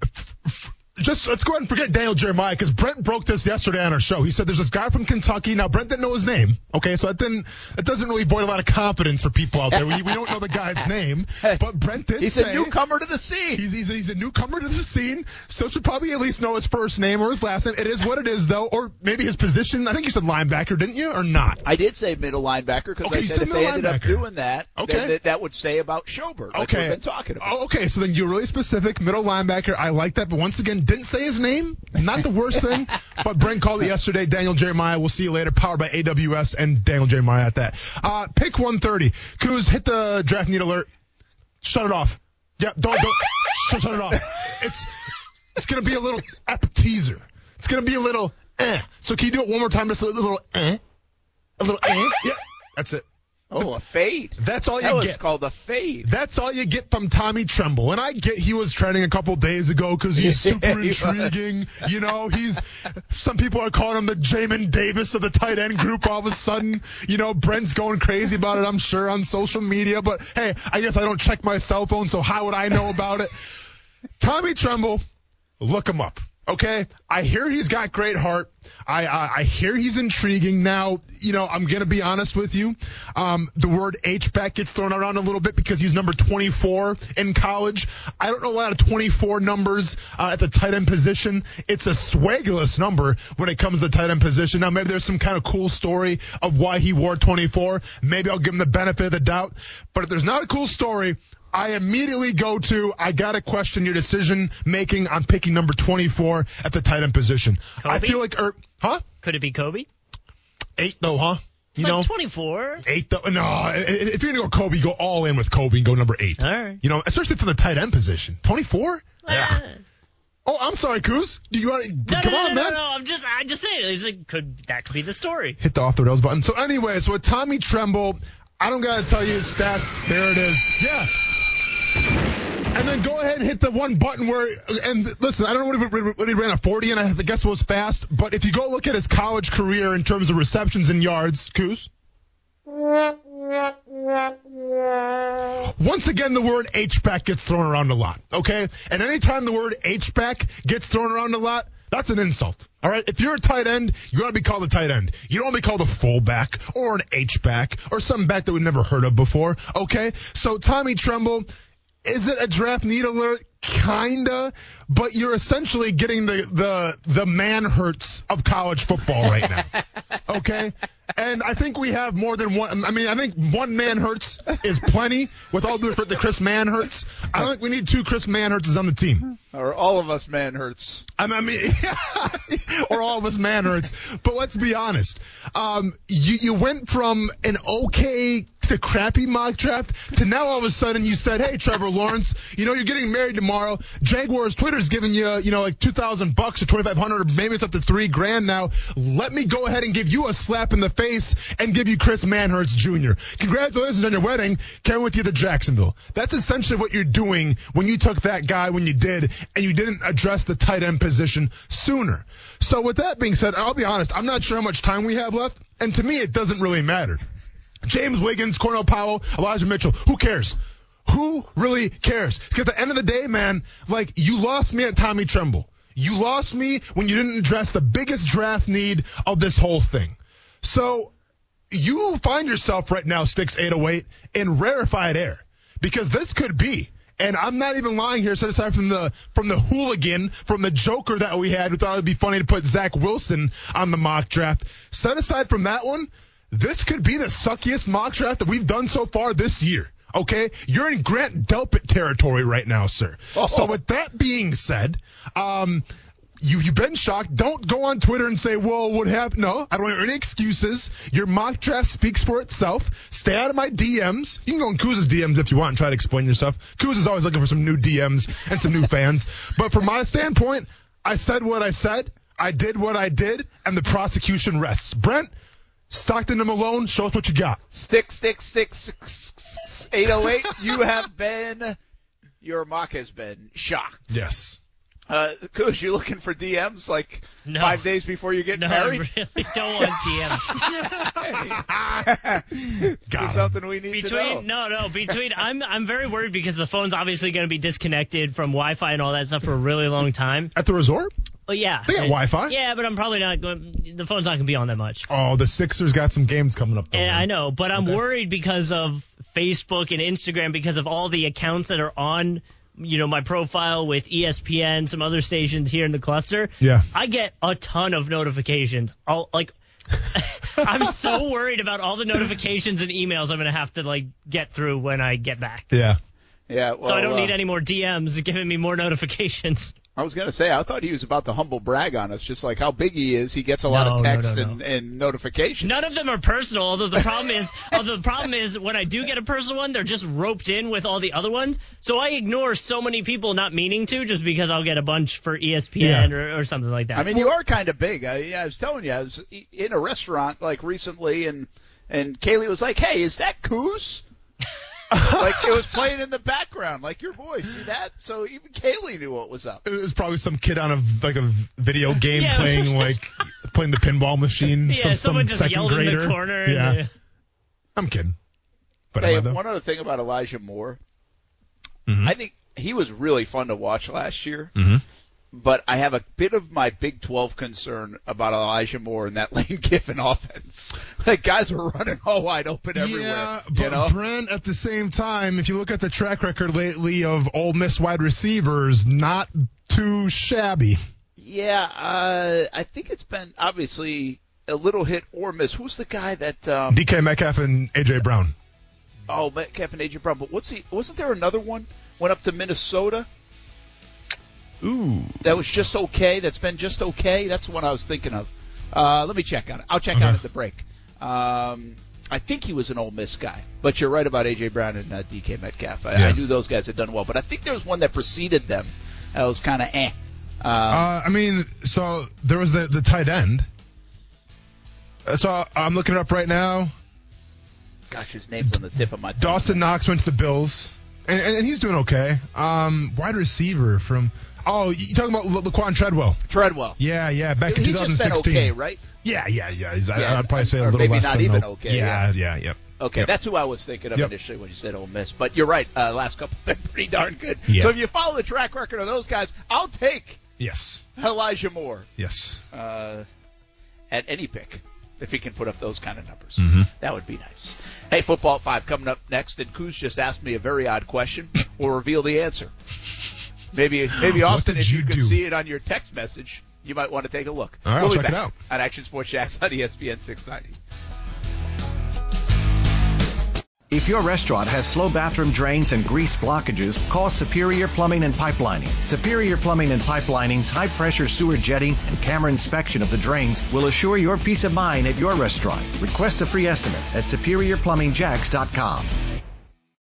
Speaker 5: just let's go ahead and forget Daniel Jeremiah because Brent broke this yesterday on our show. He said there's this guy from Kentucky. Now Brent didn't know his name. Okay, so that didn't that doesn't really void a lot of confidence for people out there. We, we don't know the guy's *laughs* name, but Brent did
Speaker 4: He's
Speaker 5: say
Speaker 4: a newcomer to the scene.
Speaker 5: He's, he's, he's a newcomer to the scene, so should probably at least know his first name or his last name. It is what it is, though, or maybe his position. I think you said linebacker, didn't you, or not?
Speaker 4: I did say middle linebacker because
Speaker 5: Okay,
Speaker 4: I said
Speaker 5: said
Speaker 4: if they
Speaker 5: middle
Speaker 4: ended up doing that,
Speaker 5: Okay.
Speaker 4: that, that would say about Schobert.
Speaker 5: Okay.
Speaker 4: we've been talking about.
Speaker 5: Oh, okay, so then you're really specific, middle linebacker. I like that, but once again, didn't say his name. Not the worst thing, *laughs* but Brent called it yesterday. Daniel Jeremiah. We'll see you later. Powered by AWS and Daniel Jeremiah at that. Uh, pick 130. Kuz, hit the draft need alert. Shut it off. Yeah, don't don't shut, shut it off. *laughs* It's it's gonna be a little appetizer. It's gonna be a little eh. So can you do it one more time? Just a little eh, a little eh. Yeah, that's it.
Speaker 4: Oh, a fade.
Speaker 5: That's all you
Speaker 4: That was
Speaker 5: get.
Speaker 4: called a fade.
Speaker 5: That's all you get from Tommy Tremble. And I get he was trending a couple days ago because he's *laughs* super
Speaker 4: Yeah, he was.
Speaker 5: intriguing. You know, he's some people are calling him the Jamin Davis of the tight end group. All of a sudden, you know, Brent's going crazy about it. I'm sure on social media. But hey, I guess I don't check my cell phone, so how would I know about it? Tommy Tremble, look him up. Okay, I hear he's got great heart. I I, I hear he's intriguing. Now, you know, I'm gonna be honest with you. Um, the word H back gets thrown around a little bit because he's number 24 in college. I don't know a lot of 24 numbers uh, at the tight end position. It's a swaggerless number when it comes to the tight end position. Now, maybe there's some kind of cool story of why he wore 24. Maybe I'll give him the benefit of the doubt. But if there's not a cool story, I immediately go to I gotta question your decision making on picking number 24 at the tight end position. I feel like, er, huh?
Speaker 6: Could it be Kobe?
Speaker 5: Eight though, huh? You
Speaker 6: like
Speaker 5: know,
Speaker 6: 24.
Speaker 5: eight though. No, i- i- if you're gonna go Kobe, go all in with Kobe and go number eight.
Speaker 6: All right.
Speaker 5: You know, especially from the tight end position. 24?
Speaker 6: Ah.
Speaker 5: Oh, I'm sorry, Kuz. Do you want to
Speaker 6: No,
Speaker 5: come
Speaker 6: no, no,
Speaker 5: on,
Speaker 6: no,
Speaker 5: man?
Speaker 6: no, I'm just, I just saying, it's like, could that could be the story?
Speaker 5: Hit the off the rails button. So anyway, so with Tommy Tremble, I don't gotta tell you his stats. There it is. Yeah. And then go ahead and hit the one button where, and listen, I don't know what he, ran a 40 and I guess it was fast, but if you go look at his college career in terms of receptions and yards, Kuz. Once again, the word H-back gets thrown around a lot, okay? And anytime the word H-back gets thrown around a lot, that's an insult. All right. If you're a tight end, you to be called a tight end. You don't want to be called a fullback or an H back or some back that we've never heard of before. Okay. So Tommy Tremble, is it a draft need alert? Kinda, but you're essentially getting the the the Manhertz of college football right now. *laughs* Okay, and I think we have more than one. I mean, I think one Manhertz is plenty. With all due respect to Chris Manhertz, I don't think we need two Chris Manhertz on the team.
Speaker 4: Or all of us man hurts.
Speaker 5: I mean, I mean *laughs* or all of us man hurts. But let's be honest. Um, you, you went from an okay to crappy mock draft to now all of a sudden you said, hey, Trevor Lawrence, you know, you're getting married tomorrow. Jaguars Twitter's giving you, you know, like 2,000 bucks or 2,500 or maybe it's up to three grand now. Let me go ahead and give you a slap in the face and give you Chris Manhertz Jr. Congratulations on your wedding. Came with you to Jacksonville. That's essentially what you're doing when you took that guy when you did and you didn't address the tight end position sooner. So with that being said, I'll be honest, I'm not sure how much time we have left. And to me, it doesn't really matter. James Wiggins, Cornell Powell, Elijah Mitchell, who cares? Who really cares? Because at the end of the day, man, like you lost me at Tommy Tremble. You lost me when you didn't address the biggest draft need of this whole thing. So you find yourself right now, Sticks 808, in rarefied air because this could be. And I'm not even lying here, set aside from the from the hooligan, from the joker that we had who thought it'd be funny to put Zach Wilson on the mock draft. Set aside from that one, this could be the suckiest mock draft that we've done so far this year. Okay, you're in Grant Delpit territory right now, sir.
Speaker 4: Oh.
Speaker 5: So with that being said, um, you you've been shocked. Don't go on Twitter and say, "Well, what happened?" No, I don't want any excuses. Your mock draft speaks for itself. Stay out of my DMs. You can go in Kuz's DMs if you want and try to explain yourself. Kuz is always looking for some new DMs and some new fans. *laughs* But from my standpoint, I said what I said. I did what I did, and the prosecution rests. Brent, Stockton and Malone, show us what you got.
Speaker 4: Stick, stick, stick, six, six, 808. You have been, your mock has been shocked.
Speaker 5: Yes.
Speaker 4: Uh, Kuz, you looking for DMs like
Speaker 6: No.
Speaker 4: five days before you get
Speaker 6: No,
Speaker 4: married?
Speaker 6: I really don't want DMs. *laughs*
Speaker 5: Got
Speaker 4: Is something we need to know.
Speaker 6: Between no, no, between I'm I'm very worried because the phone's obviously going to be disconnected from Wi-Fi and all that stuff for a really long time.
Speaker 5: At the resort?
Speaker 6: But yeah,
Speaker 5: They got
Speaker 6: And-
Speaker 5: Wi-Fi.
Speaker 6: Yeah, but I'm probably not going. The phone's not going to be on that much.
Speaker 5: Oh, the Sixers got some games coming up. Though,
Speaker 6: And
Speaker 5: man.
Speaker 6: I know, but I'm worried because of Facebook and Instagram because of all the accounts that are on, you know, my profile with ESPN, some other stations here in the cluster.
Speaker 5: Yeah.
Speaker 6: I get a ton of notifications. I'll like. *laughs* I'm so worried about all the notifications and emails I'm going to have to like get through when I get back.
Speaker 5: Yeah.
Speaker 4: Yeah, well,
Speaker 6: so I don't
Speaker 4: uh,
Speaker 6: need any more DMs giving me more notifications.
Speaker 4: I was gonna say, I thought he was about to humble brag on us, just like how big he is. He gets a lot
Speaker 6: No,
Speaker 4: of
Speaker 6: no,
Speaker 4: texts
Speaker 6: no, no.
Speaker 4: And, and notifications.
Speaker 6: None of them are personal. Although the problem is, although the problem is when I do get a personal one, they're just roped in with all the other ones. So I ignore so many people not meaning to, just because I'll get a bunch for ESPN
Speaker 5: Yeah.
Speaker 6: or, or something like that.
Speaker 4: I mean, you are kind of big. I, I was telling you, I was in a restaurant like recently, and and Kaylee was like, "Hey, is that Kuz?" *laughs* like it was playing in the background, like your voice. See that? So even Kaylee knew what was up.
Speaker 5: It was probably some kid on a like a video game
Speaker 6: Yeah,
Speaker 5: playing
Speaker 6: just-
Speaker 5: like playing the pinball machine. *laughs*
Speaker 6: yeah,
Speaker 5: some,
Speaker 6: someone
Speaker 5: some
Speaker 6: just
Speaker 5: second
Speaker 6: yelled
Speaker 5: grader.
Speaker 6: in the corner.
Speaker 5: Yeah,
Speaker 6: And, uh,
Speaker 5: I'm kidding. But
Speaker 4: Hey,
Speaker 5: am I though?
Speaker 4: one other thing about Elijah Moore,
Speaker 5: Mhm.
Speaker 4: I think he was really fun to watch last year.
Speaker 5: Mhm.
Speaker 4: But I have a bit of my Big 12 concern about Elijah Moore and that *laughs* Lane Kiffin offense. *laughs* Like guys were running all wide open everywhere.
Speaker 5: Yeah, but
Speaker 4: you know?
Speaker 5: Brent, at the same time, if you look at the track record lately of Ole Miss wide receivers, not too shabby.
Speaker 4: Yeah, uh, I think it's been obviously a little hit or miss. Who's the guy that? Um,
Speaker 5: DK Metcalf and AJ Brown.
Speaker 4: oh, Metcalf and AJ Brown. But what's he? Wasn't there another one? Went up to Minnesota.
Speaker 5: Ooh.
Speaker 4: That was just okay. That's been just okay. That's the one I was thinking of. Uh, let me check on it. I'll check
Speaker 5: Okay.
Speaker 4: on it at the break. Um, I think he was an Ole Miss guy, but you're right about AJ Brown and uh, DK Metcalf. I,
Speaker 5: Yeah.
Speaker 4: I knew those guys had done well, but I think there was one that preceded them. That was kind of eh. Um,
Speaker 5: Uh, I mean, so there was the the tight end. Uh, So I'm looking it up right now.
Speaker 4: gosh, his name's on the tip of my tongue.
Speaker 5: Dawson Knox went to the Bills, and, and, and he's doing okay. Um, wide receiver from oh, you talking about La- Laquon Treadwell?
Speaker 4: Treadwell.
Speaker 5: Yeah, yeah, back in
Speaker 4: He's just been
Speaker 5: 2016.
Speaker 4: okay, right?
Speaker 5: Yeah, yeah, yeah. He's, I-
Speaker 4: Yeah,
Speaker 5: I'd probably say a little
Speaker 4: maybe
Speaker 5: less
Speaker 4: not
Speaker 5: than
Speaker 4: even
Speaker 5: no-
Speaker 4: okay,
Speaker 5: Yeah, yeah, yeah.
Speaker 4: Okay,
Speaker 5: Yep.
Speaker 4: that's who I was thinking of
Speaker 5: Yep.
Speaker 4: initially when you said Ole Miss. But you're right. Uh, last couple been pretty darn good.
Speaker 5: Yeah.
Speaker 4: So if you follow the track record of those guys, I'll take
Speaker 5: Yes,
Speaker 4: Elijah Moore
Speaker 5: yes.
Speaker 4: uh, at any pick if he can put up those kind of numbers.
Speaker 5: Mm-hmm.
Speaker 4: That would be nice. Hey, football five coming up next, and Kuz just asked me a very odd question. we'll reveal the answer. Maybe, *gasps* maybe Austin,
Speaker 5: did
Speaker 4: if you,
Speaker 5: you
Speaker 4: could see it on your text message, you might want to take a look.
Speaker 5: All right,
Speaker 4: we'll
Speaker 5: I'll
Speaker 4: be
Speaker 5: check it out.
Speaker 4: on Action Sports Jax on ESPN 690.
Speaker 2: If your restaurant has slow bathroom drains and grease blockages, call Superior Plumbing and Pipelining. Superior Plumbing and Pipelining's high pressure sewer jetting and camera inspection of the drains will assure your peace of mind at your restaurant. Request a free estimate at superiorplumbingjax.com.